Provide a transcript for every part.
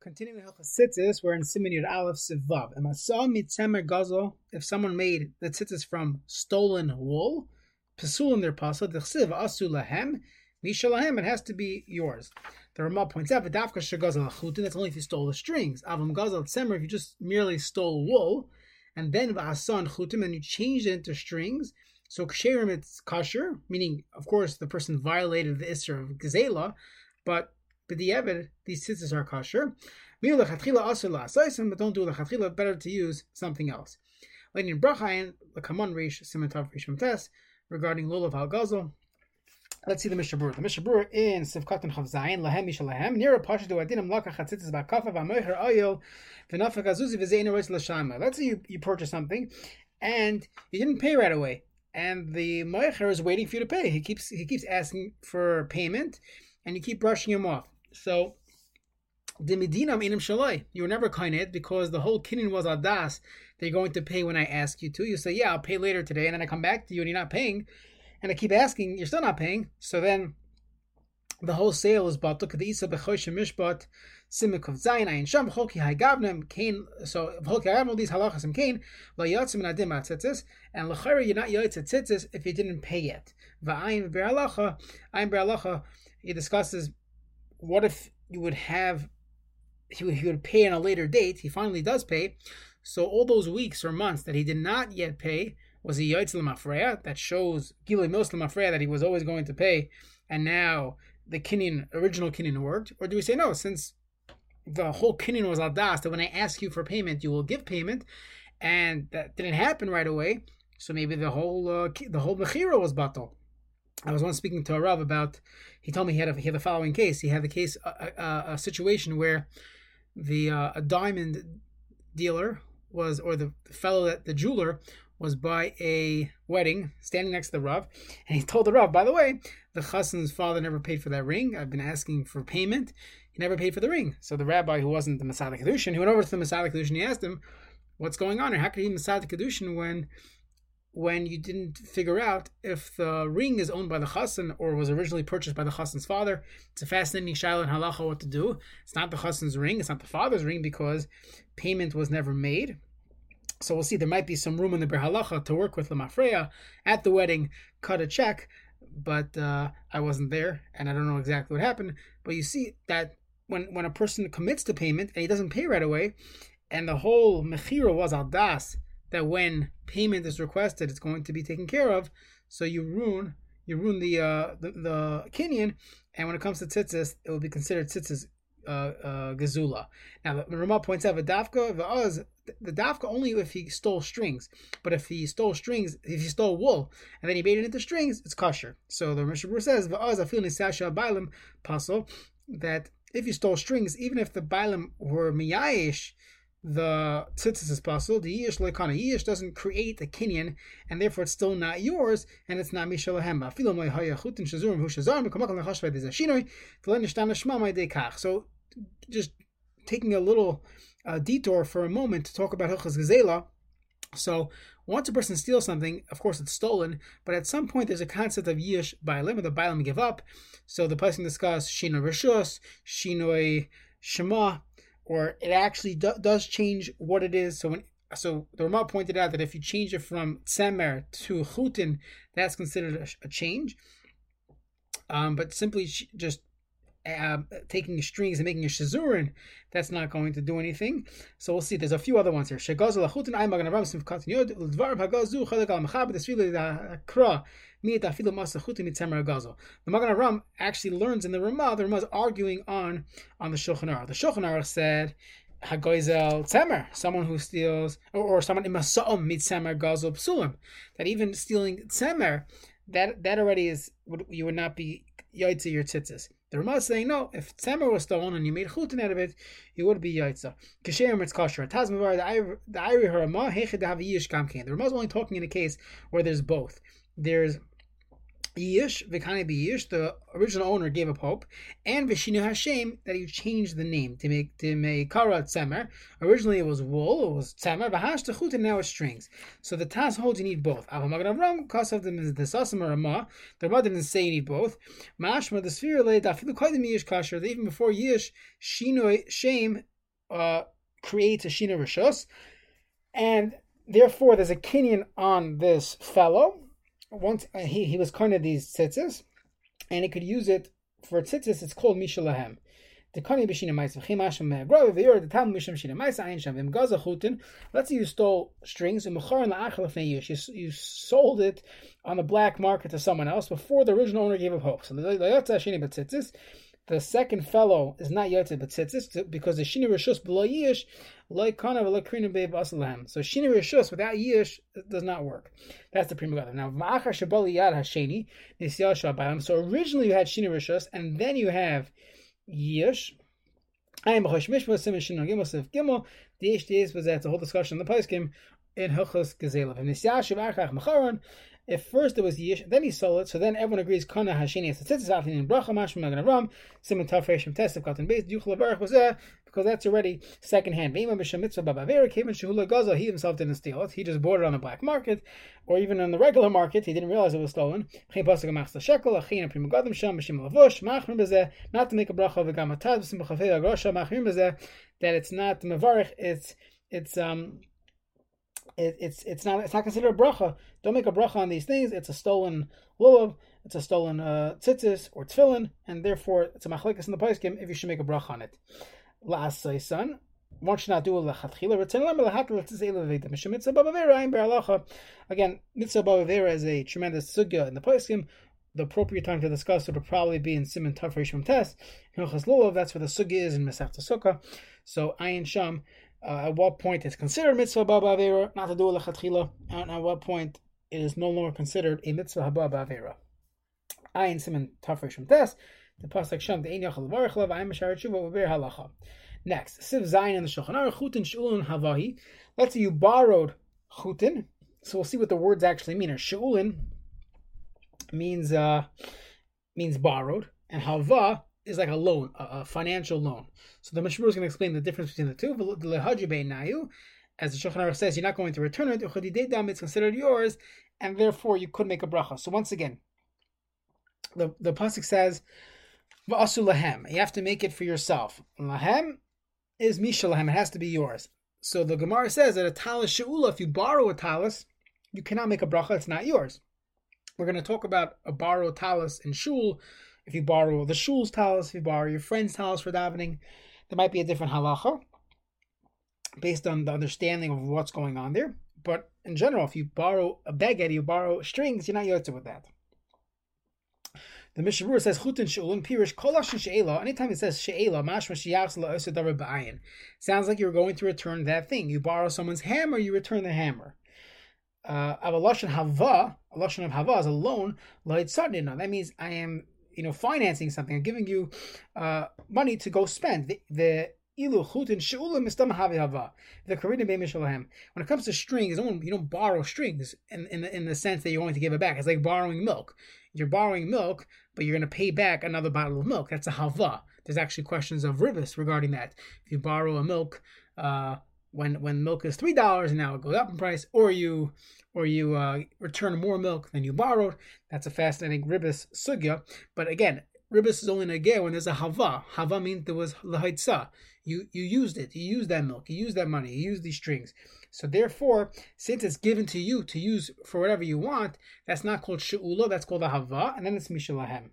Continuing Hilchas Tzitzis, we're in Siman Yud Aleph Sivav. And if someone made the tzitzis from stolen wool, in their pasal, dechsiv asu lahem, mishalahem, it has to be yours. The Ramah points out, v'davka shegazel achutin, that's only if you stole the strings. Avam gazel tzemer, if you just merely stole wool, and then v'asan chutim, and you changed it into strings, so ksherim it's kosher, meaning, of course, the person violated the isser of gazela, but but the evid, these tzitzis are kosher. But don't do lechatchila, better to use something else. Like in Brachayin, the Kaman Rish, Simatav Rish Tes, regarding Lulav Al Gazel. Let's see the Mishnah Berurah. The Mishnah Berurah in Sivkat and Chav Zayin, Lahem Mishalahem, near a Pasha do Adinim Laka Chatzitzis Bakafa Vamoicher Oyel, V'nafak Azuzi V'zein Roitz Lashama. Let's say you, you purchase something and you didn't pay right away. And the Moicher is waiting for you to pay. He keeps he keeps asking for payment and you keep brushing him off. So the Medina Minim Shalai, you were never kained because the whole kinyan was adas. They're going to pay when I ask you to. You say, Yeah, I'll pay later today, and then I come back to you and you're not paying, and I keep asking, you're still not paying. So then the whole sale is batuk the isa bechosh mishpat simik of zayin ayin sham choki haygavnem kain so choki haygavnem these halachas and kain lo yotzim nadim atzitzis and lechayra you're not yotz atzitzis if you didn't pay yet va'ayin be'alacha ayin be'alacha he discusses what if you would have he would, he would pay on a later date. He finally does pay. So all those weeks or months that he did not yet pay was a Yaitz Mafreya that shows Gilei Mos Mafreya that he was always going to pay, and now the Kinyan original Kinyan worked? Or do we say no, since the whole Kinyan was Adas, that when I ask you for payment, you will give payment, and that didn't happen right away, so maybe the whole uh, the whole Mechira was batal. I was once speaking to a Rav about. He told me he had a, he had the following case. He had the case a, a, a situation where the uh, a diamond dealer was, or the fellow that the jeweler was by a wedding, standing next to the Rav, and he told the Rav, by the way, the chassan's father never paid for that ring. I've been asking for payment. He never paid for the ring. So the rabbi, who wasn't the Masada Kedushin, he went over to the Masada Kedushin, he asked him, what's going on, and how could he Masada Kedushin when when you didn't figure out if the ring is owned by the chassan or was originally purchased by the chassan's father. It's a fascinating shaila in halacha what to do. It's not the chassan's ring, it's not the father's ring because payment was never made. So we'll see. There might be some room in the berhalacha to work with lamafreya at the wedding, cut a check, but uh, I wasn't there and I don't know exactly what happened. But you see that when when a person commits to payment and he doesn't pay right away, and the whole mechira was al das that when payment is requested, it's going to be taken care of. So you ruin you ruin the uh, the, the kinyan, and when it comes to tzitzis, it will be considered tzitzis uh, uh, gazula. Now the Ramah points out the dafka the the dafka only if he stole strings, but if he stole strings, if he stole wool and then he made it into strings, it's kosher. So the Mishnah says the va'az afil nisasha bailam pasul that if you stole strings, even if the bailam were miyayish the tzitzis is possible. The yish lekana yish doesn't create a kinyan, and therefore it's still not yours, and it's not mishalahem. Afilo moy hayachutin shazurim hu shazarim kamakal nechashvei dezashinoi v'len nishtana shma may dekach. So, just taking a little uh, detour for a moment to talk about hilchas gezela. So, once a person steals something, of course it's stolen, but at some point there's a concept of yish bailim, or the bailim give up. So the person discuss shinoi rishus, shinoi shema, or it actually do, does change what it is. So when so the Ramah pointed out that if you change it from tzemer to chutin, that's considered a, a change. Um, but simply just taking strings and making a shazurin, that's not going to do anything. So we'll see. There's a few other ones here. The Magen Ram actually learns in the Ramah. The Ramah is arguing on on the Shulchan Aruch. The Shulchan Aruch said. Hagoizel Tzemer, someone who steals, or, or someone in Masa'om Mitzemer Gazel Psulim, that even stealing Tzemer, that that already is, you would not be Yaitza your tzitzis. The Ramah is saying, no, if Tzemer was stolen and you made chutin out of it, it would be Yaitza. Kashem it's kosher. Tazmavar, the Iri Ramah, Heched have Yish Kamkein. The Ramah is only talking in a case where there's both. There's Yish, Vikani Yish, the original owner gave up hope, and Vishinu Hashem that he changed the name to make to make Kara Tzemer. Originally it was wool, it was Tzemer, Vahash Techut, and now it's strings. So the Taz holds you need both. Avamagan Avram, because of the Sasim or the Ramah didn't say you need both. Mashma, the sphere laid Dafilu Kaidim Yish Kasher, even before Yish, Shinu Shem uh, creates a Shinu Rishos, and therefore there's a Kenyan on this fellow once uh, he, he was kind of these tzitzis, and he could use it for tzitzis. It's called mishalahem. Let's say you stole strings and you you sold it on the black market to someone else before the original owner gave up hope. So the b'tzitzis second fellow is not Yotzei but Tzitzis because the Shini Rishus below Yish, like Kana V'Lakrina Be'V Asalam. So Shini Rishus without Yish does not work. That's the prima gata. Now Ma'achar Shabali Yad Hasheni Nisyal Shabayim. So originally you had Shini Rishus and then you have Yish. I am B'Chosh Gimel. The Diz was at the whole discussion in the Paiskim in Hilchos Gezelav. If first it was Yish, then he sold it, so then everyone agrees Kana Hashini after in Bracha Mashma Magan Ram, Simon Tafreshim Tesef Katan Beis, Yuchel Avarach was there, because that's already second hand. Vema B'Shem Mitzvah Babavera came in Shehula Gaza, he himself didn't steal it, he just bought it on the black market, or even on the regular market, he didn't realize it was stolen. Not to make a bracha V'Gamatad B'Sim B'Chafei Agrosha Machrim that it's not Mavarich, it's, it's, um, it, it's it's not it's not considered a bracha. Don't make a bracha on these things. It's a stolen lulav, it's a stolen uh, tzitzis or tefillin, and therefore it's a machlekes in the paiskim if you should make a bracha on it. Last say son. One should not do a lechatchila. Again, mitzvah bavavera is a tremendous sugya in the paiskim. The appropriate time to discuss it would probably be in Simon Tafresh Test. Hilchas Lulav, that's where the sugya is in Masechta Sukkah. So Ayin Sham uh, at what point it's considered mitzvah baba avera, not to do lechatchila, and at what point it is no longer considered a mitzvah baba avera. Ayin siman tafresh from tes, the pasuk sham the ein yachal varich lav ayim mashar tshuva uber halacha. Next, siv zayin in the shulchan aruch chutin shulun havahi. Let's say you borrowed chutin, so we'll see what the words actually mean. Shulin means uh means borrowed, and hava is like a loan, a, a financial loan. So the Mishnah is going to explain the difference between the two. As the Shulchan Aruch says, you're not going to return it. It's considered yours, and therefore you could make a bracha. So once again, the the pasuk says, "Va'asu lahem." You have to make it for yourself. Lahem is mishalahem. It has to be yours. So the Gemara says that a talis she'ula, if you borrow a talis, you cannot make a bracha. It's not yours. We're going to talk about a borrowed talis in shul if you borrow the shul's talis, if you borrow your friend's talis for davening, there might be a different halacha based on the understanding of what's going on there. But in general, if you borrow a beged, you borrow strings, you're not yotze with that. The Mishabur says chutin she'ulin pirish kolashin she'ela. Anytime it says she'ela, mashma sheyachs la'osedavar ba'ayin. Sounds like you're going to return that thing. You borrow someone's hammer, you return the hammer. Uh, avaloshin hava, a lashon of hava is a loan. That means I am you know financing something and giving you uh, money to go spend. The, ilu chutin sheulim mistam hava. The karidim be'mishalahem. When it comes to strings, you don't, borrow strings in, in the, in the sense that you're going to give it back. It's like borrowing milk. You're borrowing milk, but you're going to pay back another bottle of milk. That's a hava. There's actually questions of ribis regarding that. If you borrow a milk. Uh, when when milk is three dollars and now it goes up in price, or you or you uh, return more milk than you borrowed. That's a fascinating ribis sugya. But again, ribis is only negay when there's a hava. Hava means there was lahaitza. You you used it. You used that milk. You used that money. You used these strings. So therefore, since it's given to you to use for whatever you want, that's not called she'ula. That's called a hava, and then it's mishalahem.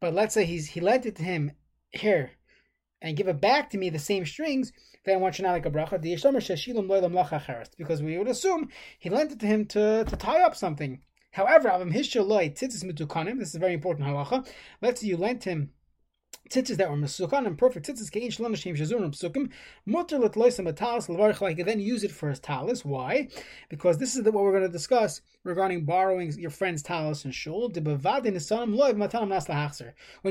But let's say he's he lent it to him here and give it back to me the same strings, then one should not like a bracha. Because we would assume he lent it to him to, to tie up something. However, this is very important halacha. Let's say you lent him tzitzis that were mesukan and perfect tzitzis kein shalom shem shazurim psukim mutter lit loisam talis levarich like then use it for his talis. Why? Because this is the, what we're going to discuss regarding borrowing your friend's talis and shul. When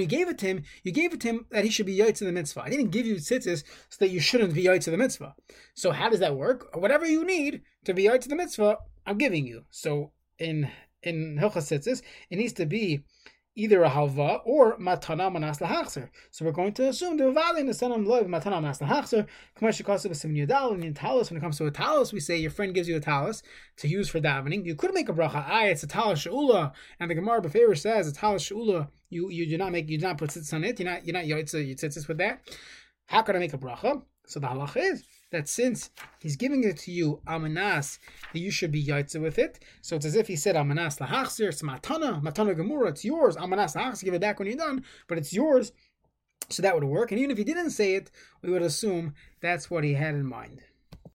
you gave it to him, you gave it to him that he should be yaitz in the mitzvah. I didn't give you tzitzis so that you shouldn't be yaitz in the mitzvah. So how does that work? Whatever you need to be yaitz in the mitzvah, I'm giving you. So in in hilchas tzitzis, it needs to be either a halva or matana manas lahachzer. So we're going to assume the valley in the son of loiv matana manas lahachzer. Kamash shikasa b'sim yadal and talis. When it comes to a talis, we say your friend gives you a talis to use for davening. You could make a bracha. Ah, it's a talis sheula, and the Gemara Beferish says a talis sheula. You you do not make you do not put tzitzis on it. You're not you're not you tzitzis with that. How could I make a bracha? So the halacha is that since he's giving it to you amanas, that you should be yaitza with it. So it's as if he said amanas lahachzir, it's matana, matana gemura, it's yours. Amanas lahachzir, give it back when you're done, but it's yours. So that would work. And even if he didn't say it, we would assume that's what he had in mind.